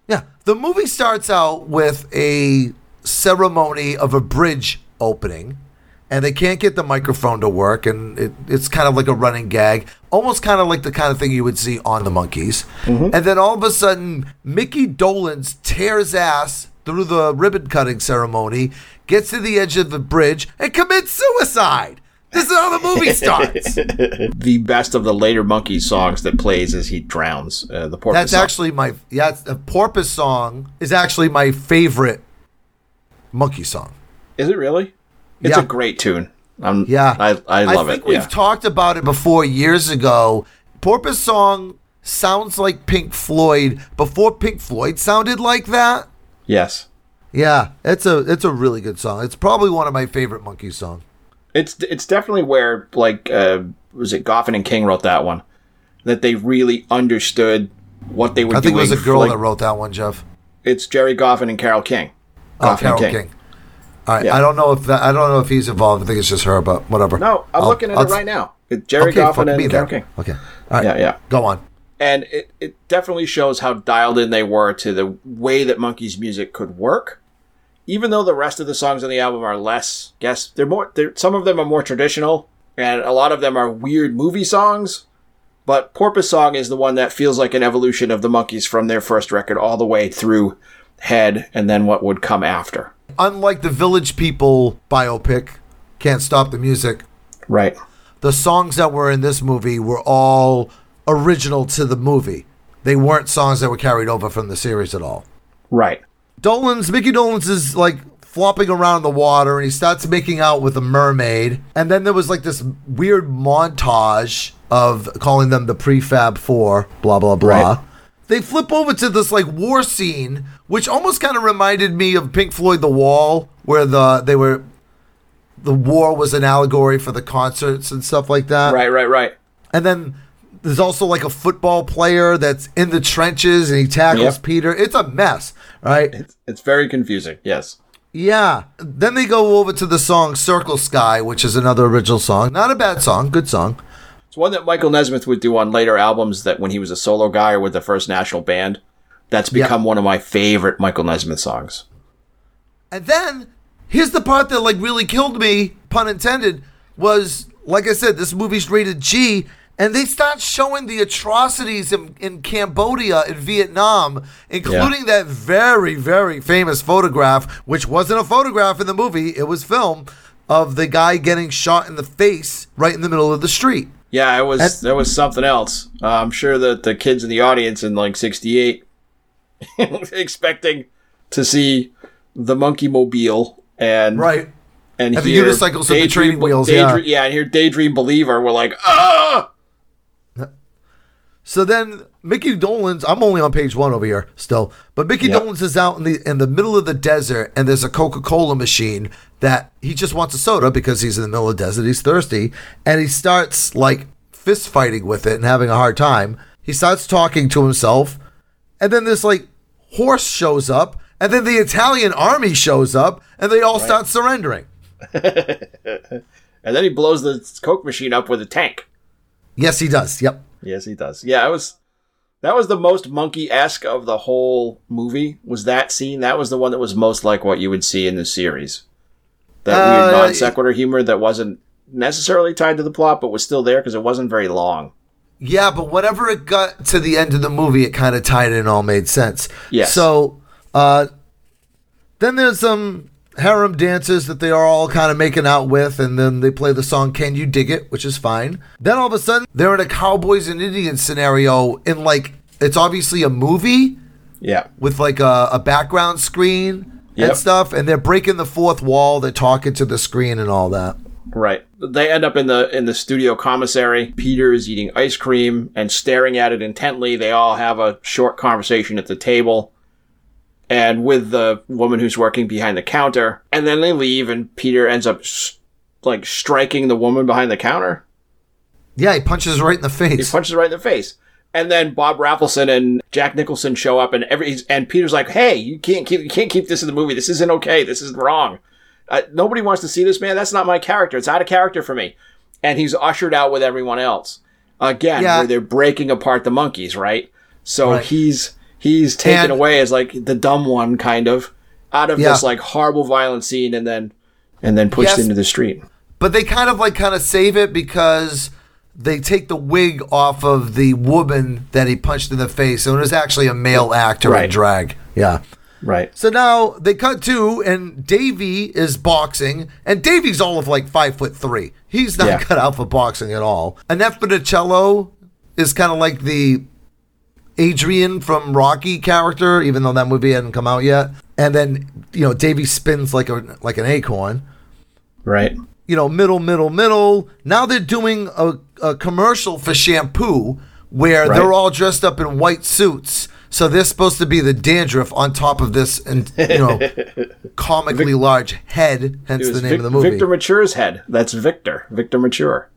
S1: Yeah, the movie starts out with a ceremony of a bridge opening, and they can't get the microphone to work, and it, it's kind of like a running gag, almost kind of like the kind of thing you would see on the Monkees. And then all of a sudden, Mickey Dolenz tears ass through the ribbon cutting ceremony, gets to the edge of the bridge, and commits suicide. This is how the movie starts.
S3: The best of the later monkey songs that plays as he drowns. Uh, the porpoise
S1: That's
S3: song.
S1: actually my yeah. The Porpoise song is actually my favorite monkey song.
S3: Is it really? It's
S1: Yeah.
S3: a great tune. Um,
S1: Yeah,
S3: I, I love I
S1: think
S3: it.
S1: We've
S3: yeah.
S1: talked about it before years ago. Porpoise song sounds like Pink Floyd before Pink Floyd sounded like that.
S3: yes.
S1: Yeah, it's a it's a really good song. It's probably one of my favorite monkey songs.
S3: It's it's definitely where like uh, was it Goffin and King wrote that one that they really understood what they were
S1: I think
S3: doing.
S1: it was a
S3: for,
S1: girl
S3: like-
S1: that wrote that one, Jeff.
S3: It's Gerry Goffin and Carole King.
S1: Oh,
S3: Goffin
S1: Carole
S3: and
S1: King. Right,
S3: Yeah.
S1: I don't know if that I don't know if he's involved. I think it's just her, but whatever.
S3: No, I'm
S1: I'll-
S3: looking at
S1: I'll-
S3: it right now. Gerry
S1: Okay,
S3: Goffin and. Carole King.
S1: Okay, all right,
S3: Yeah, yeah.
S1: Go on.
S3: and it, it definitely shows how dialed in they were to the way that Monkees' music could work. Even though the rest of the songs on the album are less, guess they're more. They're, some of them are more traditional, and a lot of them are weird movie songs. But Porpoise Song is the one that feels like an evolution of the Monkees from their first record all the way through Head, and then what would come after.
S1: Unlike the Village People biopic, Can't Stop the Music,
S3: Right.
S1: the songs that were in this movie were all original to the movie. They weren't songs that were carried over from the series at all.
S3: Right.
S1: Dolenz Mickey Dolenz is like flopping around the water and he starts making out with a mermaid. And then there was like this weird montage of calling them the prefab four, blah blah blah.
S3: Right.
S1: They flip over to this like war scene, which almost kind of reminded me of Pink Floyd The Wall, where the they were the war was an allegory for the concerts and stuff like that.
S3: Right. Right. Right.
S1: And then there's also like a football player that's in the trenches and he tackles
S3: Yep.
S1: Peter. It's a mess, right?
S3: It's it's very confusing. Yes.
S1: Yeah. Then they go over to the song Circle Sky, which is another original song. Not a bad song, good song.
S3: It's one that Michael Nesmith would do on later albums that when he was a solo guy or with the first national band. That's
S1: Yeah.
S3: become one of my favorite Michael Nesmith songs.
S1: And then here's the part that like really killed me, pun intended, was like I said, this movie's rated G, and they start showing the atrocities in, in Cambodia and Vietnam, including that very, very famous photograph, which wasn't a photograph in the movie, it was film, of the guy getting shot in the face right in the middle of the street.
S3: Yeah, it was that was something else. Uh, I'm sure that the kids in the audience in like '68 expecting to see the Monkey Mobile and
S1: Right.
S3: and
S1: And the unicycles with the
S3: Daydream-
S1: training wheels, yeah.
S3: Daydream- yeah, and hear Daydream Believer. We're like, ah,
S1: So then Mickey Dolenz, I'm only on page one over here still, but Mickey
S3: Yep.
S1: Dolenz is out in the in the middle of the desert, and there's a Coca Cola machine that he just wants a soda because he's in the middle of the desert, he's thirsty, and he starts like fist fighting with it and having a hard time. He starts talking to himself, and then this like horse shows up, and then the Italian army shows up, and they all start surrendering.
S3: and then he blows the Coke machine up with a tank.
S1: Yes, he does. Yep.
S3: Yes, he does. Yeah, it was that was the most monkey esque of the whole movie. Was that scene? That was the one that was most like what you would see in the series. That weird
S1: Uh,
S3: non sequitur humor that wasn't necessarily tied to the plot, but was still there because it wasn't very long.
S1: Yeah, but whenever it got to the end of the movie, it kind of tied in all made sense.
S3: Yes.
S1: So, uh, then there's some harem dancers that they are all kind of making out with, and then they play the song "Can You Dig It," which is fine. Then all of a sudden, they're in a cowboys and Indians scenario in like it's obviously a movie
S3: Yeah.
S1: with like a, a background screen
S3: Yep.
S1: and stuff, and they're breaking the fourth wall. They're talking to the screen and all that.
S3: Right. They end up in the in the studio commissary. Peter is eating ice cream and staring at it intently. They all have a short conversation at the table. And with the woman who's working behind the counter, and then they leave, and Peter ends up s- like striking the woman behind the counter.
S1: Yeah, he punches right in the face.
S3: He punches right in the face. And then Bob Rafelson and Jack Nicholson show up, and every and Peter's like, "Hey, you can't keep you can't keep this in the movie. This isn't okay. This is wrong. Uh, nobody wants to see this man. That's not my character. It's out of character for me." And he's ushered out with everyone else again,
S1: Yeah.
S3: where they're breaking apart the Monkees, right? So
S1: Right.
S3: he's he's taken
S1: And-
S3: away as like the dumb one, kind of, out of
S1: Yeah.
S3: this like horrible violent scene, and then and then pushed
S1: Yes.
S3: into the street.
S1: but they kind of like kind of save it because they take the wig off of the woman that he punched in the face, and it was actually a male actor in drag. Yeah.
S3: Right.
S1: So now they cut to, and Davey is boxing, and Davey's all of like five foot three. He's not
S3: Yeah.
S1: cut out for boxing at all. Annette Funicello is kind of like the Adrian from Rocky character, even though that movie hadn't come out yet. And then you know Davey spins like a like an acorn
S3: Right.
S1: you know, middle, middle, middle. Now they're doing a, a commercial for shampoo where
S3: Right.
S1: they're all dressed up in white suits. So they're supposed to be the dandruff on top of this, and you know, comically large head. Hence the name
S3: Vic-
S1: of the movie.
S3: Victor Mature's head. That's Victor. Victor Mature.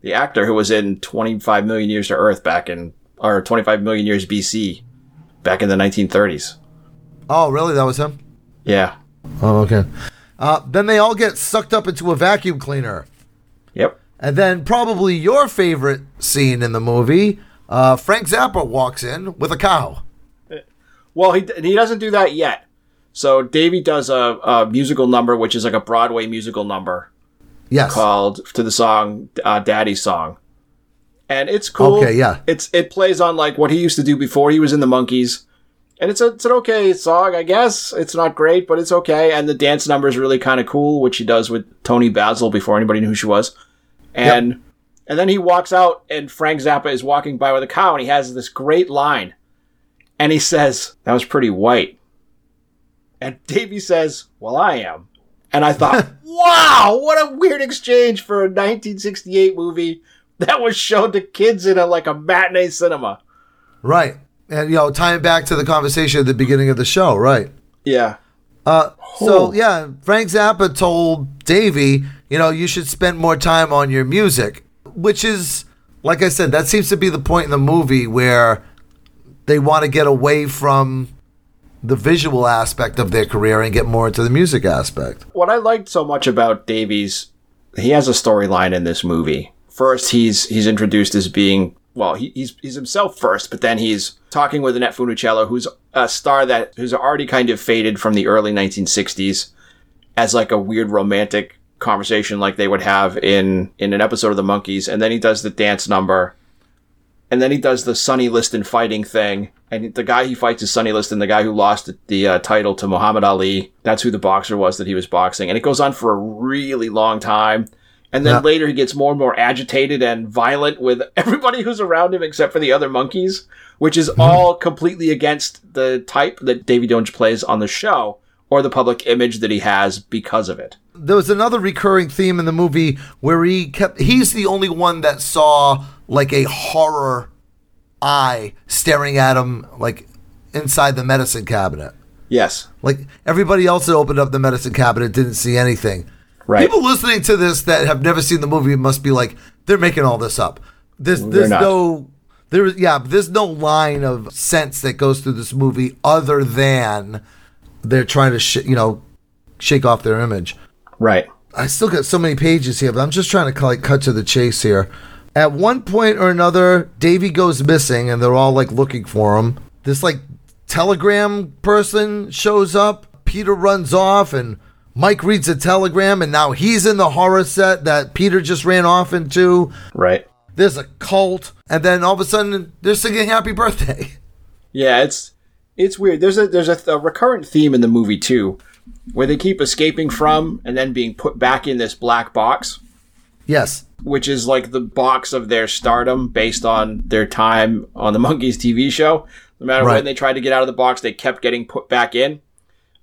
S3: The actor who was in 25 million years to Earth back in, or 25 million years BC back in the 1930s.
S1: oh, really? That was him.
S3: Yeah.
S1: Oh, okay. Uh, then they all get sucked up into a vacuum cleaner,
S3: Yep.
S1: and then probably your favorite scene in the movie. Uh, Frank Zappa walks in with a cow.
S3: Well, he, he doesn't do that yet. So Davey does a, a musical number, which is like a Broadway musical number
S1: Yes.
S3: called to the song uh, "Daddy's Song," and it's cool.
S1: Okay, yeah.
S3: It's it plays on like what he used to do before he was in the Monkees, and it's a, it's an okay song, I guess. It's not great, but it's okay. And the dance number is really kind of cool, which he does with Toni Basil before anybody knew who she was, and and then he walks out, and Frank Zappa is walking by with a cow, and he has this great line, and he says, "That was pretty white," and Davey says, "Well, I am." And I thought, wow, what a weird exchange for a 1968 movie that was shown to kids in a like a matinee cinema.
S1: Right. And, you know, tying back to the conversation at the beginning of the show, right.
S3: Yeah.
S1: Uh, so, yeah, Frank Zappa told Davey, you know, you should spend more time on your music, which is, like I said, that seems to be the point in the movie where they want to get away from the visual aspect of their career and get more into the music aspect.
S3: What I liked so much about Davies, he has a storyline in this movie. First, he's he's introduced as being well, he, he's he's himself first, but then he's talking with Annette Funicello, who's a star that who's already kind of faded from the early 1960s, as like a weird romantic conversation like they would have in in an episode of the Monkees, and then he does the dance number, and then he does the Sonny Liston fighting thing, and the guy he fights is Sonny Liston, the guy who lost the uh, title to Muhammad Ali. That's who the boxer was that he was boxing, and it goes on for a really long time. And then
S1: Yeah.
S3: later he gets more and more agitated and violent with everybody who's around him except for the other Monkees, which is all completely against the type that Davy Jones plays on the show or the public image that he has because of it.
S1: There was another recurring theme in the movie where he kept he's the only one that saw like a horror eye staring at him like inside the medicine cabinet
S3: Yes.
S1: like everybody else that opened up the medicine cabinet didn't see anything
S3: Right.
S1: people listening to this that have never seen the movie must be like they're making all this up there's there's
S3: not.
S1: no there's yeah there's no line of sense that goes through this movie other than they're trying to sh- you know shake off their image
S3: Right.
S1: I still got so many pages here, but I'm just trying to like cut to the chase here. At one point or another, Davy goes missing, and they're all like looking for him. This like telegram person shows up. Peter runs off, and Mike reads a telegram, and now he's in the horror set that Peter just ran off into.
S3: Right.
S1: There's a cult, and then all of a sudden they're singing "Happy Birthday."
S3: Yeah, it's it's weird. There's a there's a, a recurrent theme in the movie too, where they keep escaping from and then being put back in this black box,
S1: Yes,
S3: which is like the box of their stardom based on their time on the Monkees TV show. No matter
S1: Right.
S3: when they tried to get out of the box, they kept getting put back in.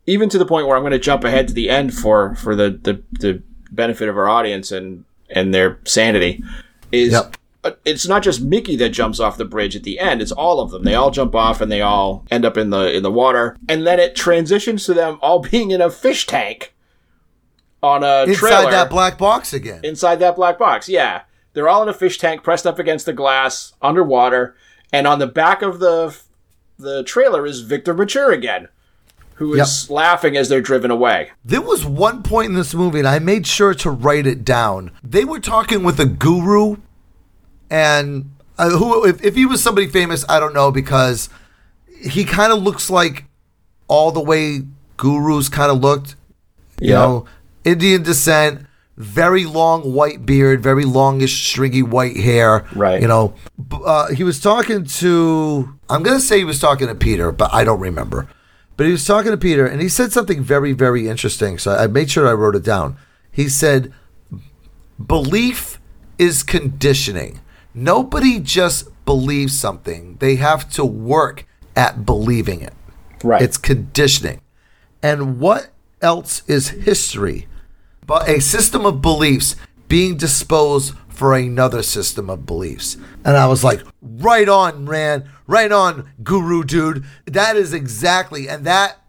S3: Even to the point where I'm going to jump ahead to the end for for the the, the benefit of our audience and and their sanity is
S1: Yep.
S3: It's not just Mickey that jumps off the bridge at the end. It's all of them. They all jump off and they all end up in the in the water. And then it transitions to them all being in a fish tank on a
S1: inside
S3: trailer
S1: that black box again.
S3: inside that black box. Yeah, they're all in a fish tank, pressed up against the glass, underwater, and on the back of the the trailer is Victor Mature again, who is laughing as they're driven away.
S1: There was one point in this movie, and I made sure to write it down. They were talking with a guru, and uh, who, if, if he was somebody famous, I don't know because he kind of looks like all the way gurus kind of looked. You
S3: Yeah.
S1: know, Indian descent, very long white beard, very longish, stringy white hair.
S3: Right.
S1: You know, uh, he was talking to. I'm gonna say he was talking to Peter, but I don't remember. But he was talking to Peter, and he said something very, very interesting. So I made sure I wrote it down. He said, "Belief is conditioning. Nobody just believes something; they have to work at believing it."
S3: Right.
S1: It's conditioning. And what else is history but a system of beliefs being disposed for another system of beliefs? And I was like, right on, man. Right on, guru dude. That is exactly, and that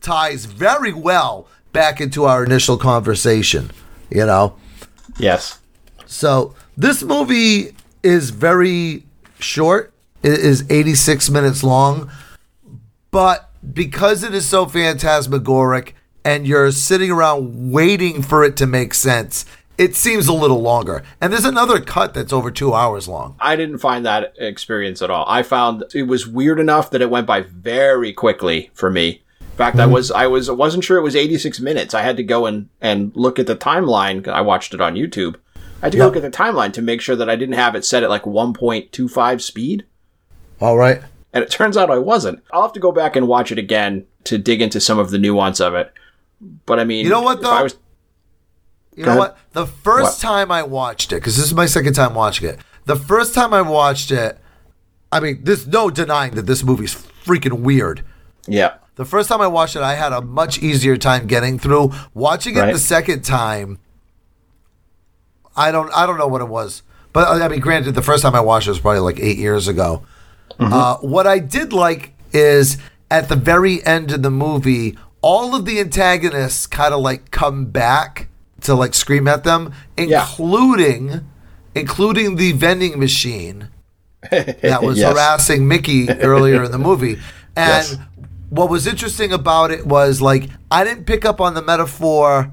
S1: ties very well back into our initial conversation, you know?
S3: yes.
S1: So this movie is very short. It is 86 minutes long, but because it is so phantasmagoric and you're sitting around waiting for it to make sense, it seems a little longer. And there's another cut that's over two hours long.
S3: I didn't find that experience at all. I found it was weird enough that it went by very quickly for me. In fact, I hmm. was I was I wasn't sure it was 86 minutes. I had to go and and look at the timeline. I watched it on YouTube. I had to go
S1: Yep.
S3: look at the timeline to make sure that I didn't have it set at like 1.25 speed.
S1: All right.
S3: And it turns out I wasn't. I'll have to go back and watch it again to dig into some of the nuance of it. But I mean,
S1: You know what, though?
S3: I was,
S1: You
S3: Go
S1: know
S3: ahead.
S1: what? The first
S3: What?
S1: time I watched it, because this is my second time watching it. The first time I watched it, I mean, there's no denying that this movie's freaking weird.
S3: yeah,
S1: The first time I watched it, I had a much easier time getting through. Watching it
S3: Right.
S1: the second time, I don't, I don't know what it was, but I mean, granted, the first time I watched it was probably like eight years ago. Uh, what I did like is at the very end of the movie, all of the antagonists kind of like come back to like scream at them,
S3: Yeah.
S1: including, including the vending machine that was
S3: Yes.
S1: harassing Mickey earlier in the movie. And
S3: Yes.
S1: what was interesting about it was like I didn't pick up on the metaphor,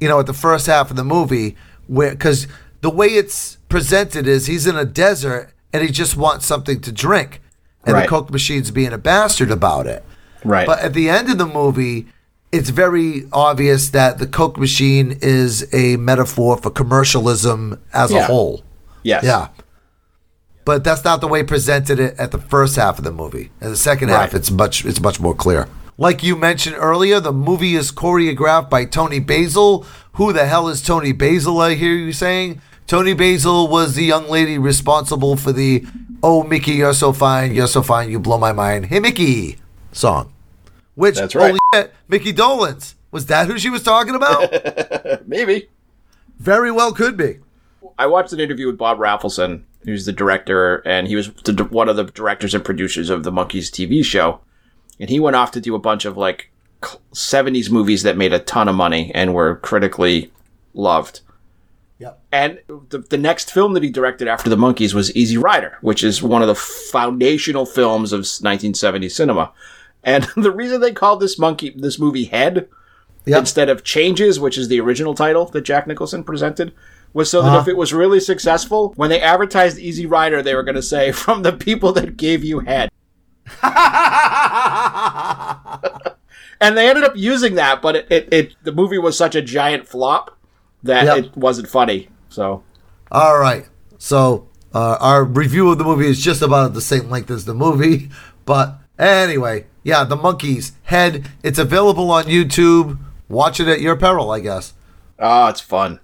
S1: you know, at the first half of the movie, where because the way it's presented is he's in a desert and he just wants something to drink, and the Coke machine's being a bastard about it.
S3: right.
S1: But at the end of the movie, it's very obvious that the Coke machine is a metaphor for commercialism as a whole.
S3: yes.
S1: Yeah. But that's not the way presented it at the first half of the movie. In the second half, it's much it's much more clear. Like you mentioned earlier, the movie is choreographed by Toni Basil. Who the hell is Toni Basil? I hear you saying. Toni Basil was the young lady responsible for the "Oh Mickey, you're so fine, you're so fine, you blow my mind." Hey Mickey song, which
S3: That's right.
S1: holy shit, Mickey Dolenz was that who she was talking about?
S3: Maybe.
S1: Very well could be.
S3: I watched an interview with Bob Rafelson, who's the director, and he was the, one of the directors and producers of the Monkees TV show. And he went off to do a bunch of like 70s movies that made a ton of money and were critically loved.
S1: Yep.
S3: And the, the next film that he directed after the Monkees was Easy Rider, which is one of the foundational films of 1970s cinema. And the reason they called this monkey, this movie Head,
S1: Yep.
S3: instead of Changes, which is the original title that Jack Nicholson presented, was so that
S1: Uh-huh.
S3: if it was really successful, when they advertised Easy Rider, they were going to say, from the people that gave you head. And they ended up using that, but it, it, it the movie was such a giant flop that
S1: Yep.
S3: it wasn't funny. So,
S1: All right. So uh, our review of the movie is just about the same length as the movie. But anyway, yeah, The Monkees Head. It's available on YouTube. Watch it at your peril, I guess.
S3: oh, it's fun.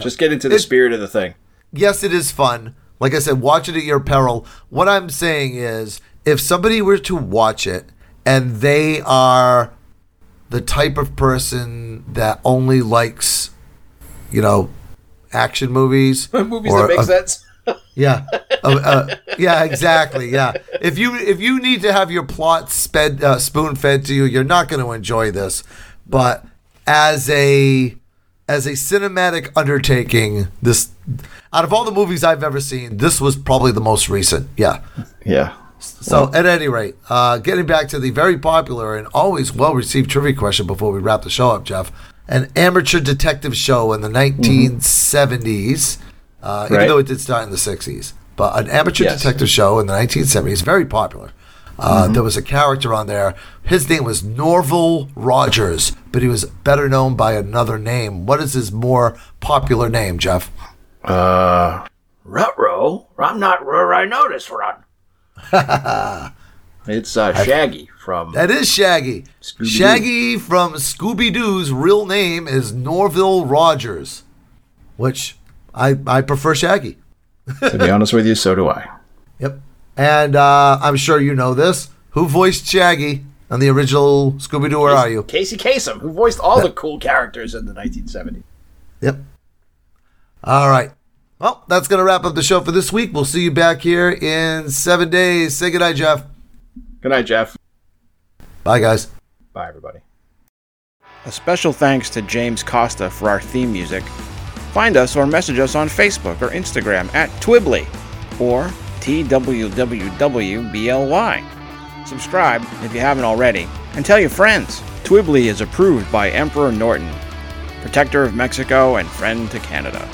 S3: Just get into the
S1: It-
S3: spirit of the thing.
S1: Yes, it is fun. Like I said, watch it at your peril. What I'm saying is, if somebody were to watch it and they are the type of person that only likes, you know, action movies,
S3: Movies
S1: or
S3: that make
S1: a-
S3: sense.
S1: Yeah, uh, uh, yeah, exactly. Yeah, if you if you need to have your plot sped uh, spoon fed to you, you're not going to enjoy this. But as a as a cinematic undertaking, this out of all the movies I've ever seen, this was probably the most recent. Yeah.
S3: Yeah.
S1: So at any rate, uh, getting back to the very popular and always well received trivia question before we wrap the show up, Jeff. An amateur detective show in the 1970s, uh, even
S3: Right.
S1: though it did start in the 60s, but an amateur
S3: Yes.
S1: detective show in the 1970s, very popular. Uh, There was a character on there. His name was Norville Rogers, but he was better known by another name. What is his more popular name, Jeff?
S3: Uh, Rutro? I'm not where I know this run. it's uh, Shaggy from.
S1: That is Shaggy.
S3: Scooby-Doo.
S1: Shaggy from Scooby Doo's real name is Norville Rogers, which I I prefer Shaggy.
S3: to be honest with you, so do I.
S1: Yep. And uh, I'm sure you know this. Who voiced Shaggy on the original Scooby Doo? Where are you?
S3: Casey Kasem, who voiced all the cool characters in the 1970s.
S1: Yep. All right. Well, that's going to wrap up the show for this week. We'll see you back here in seven days. Say goodnight, Jeff.
S3: Good night, Jeff.
S1: Bye, guys.
S3: Bye, everybody.
S5: A special thanks to James Costa for our theme music. Find us or message us on Facebook or Instagram at Twibbly or TWWWBLY. Subscribe if you haven't already, and tell your friends. Twibbly is approved by Emperor Norton, protector of Mexico and friend to Canada.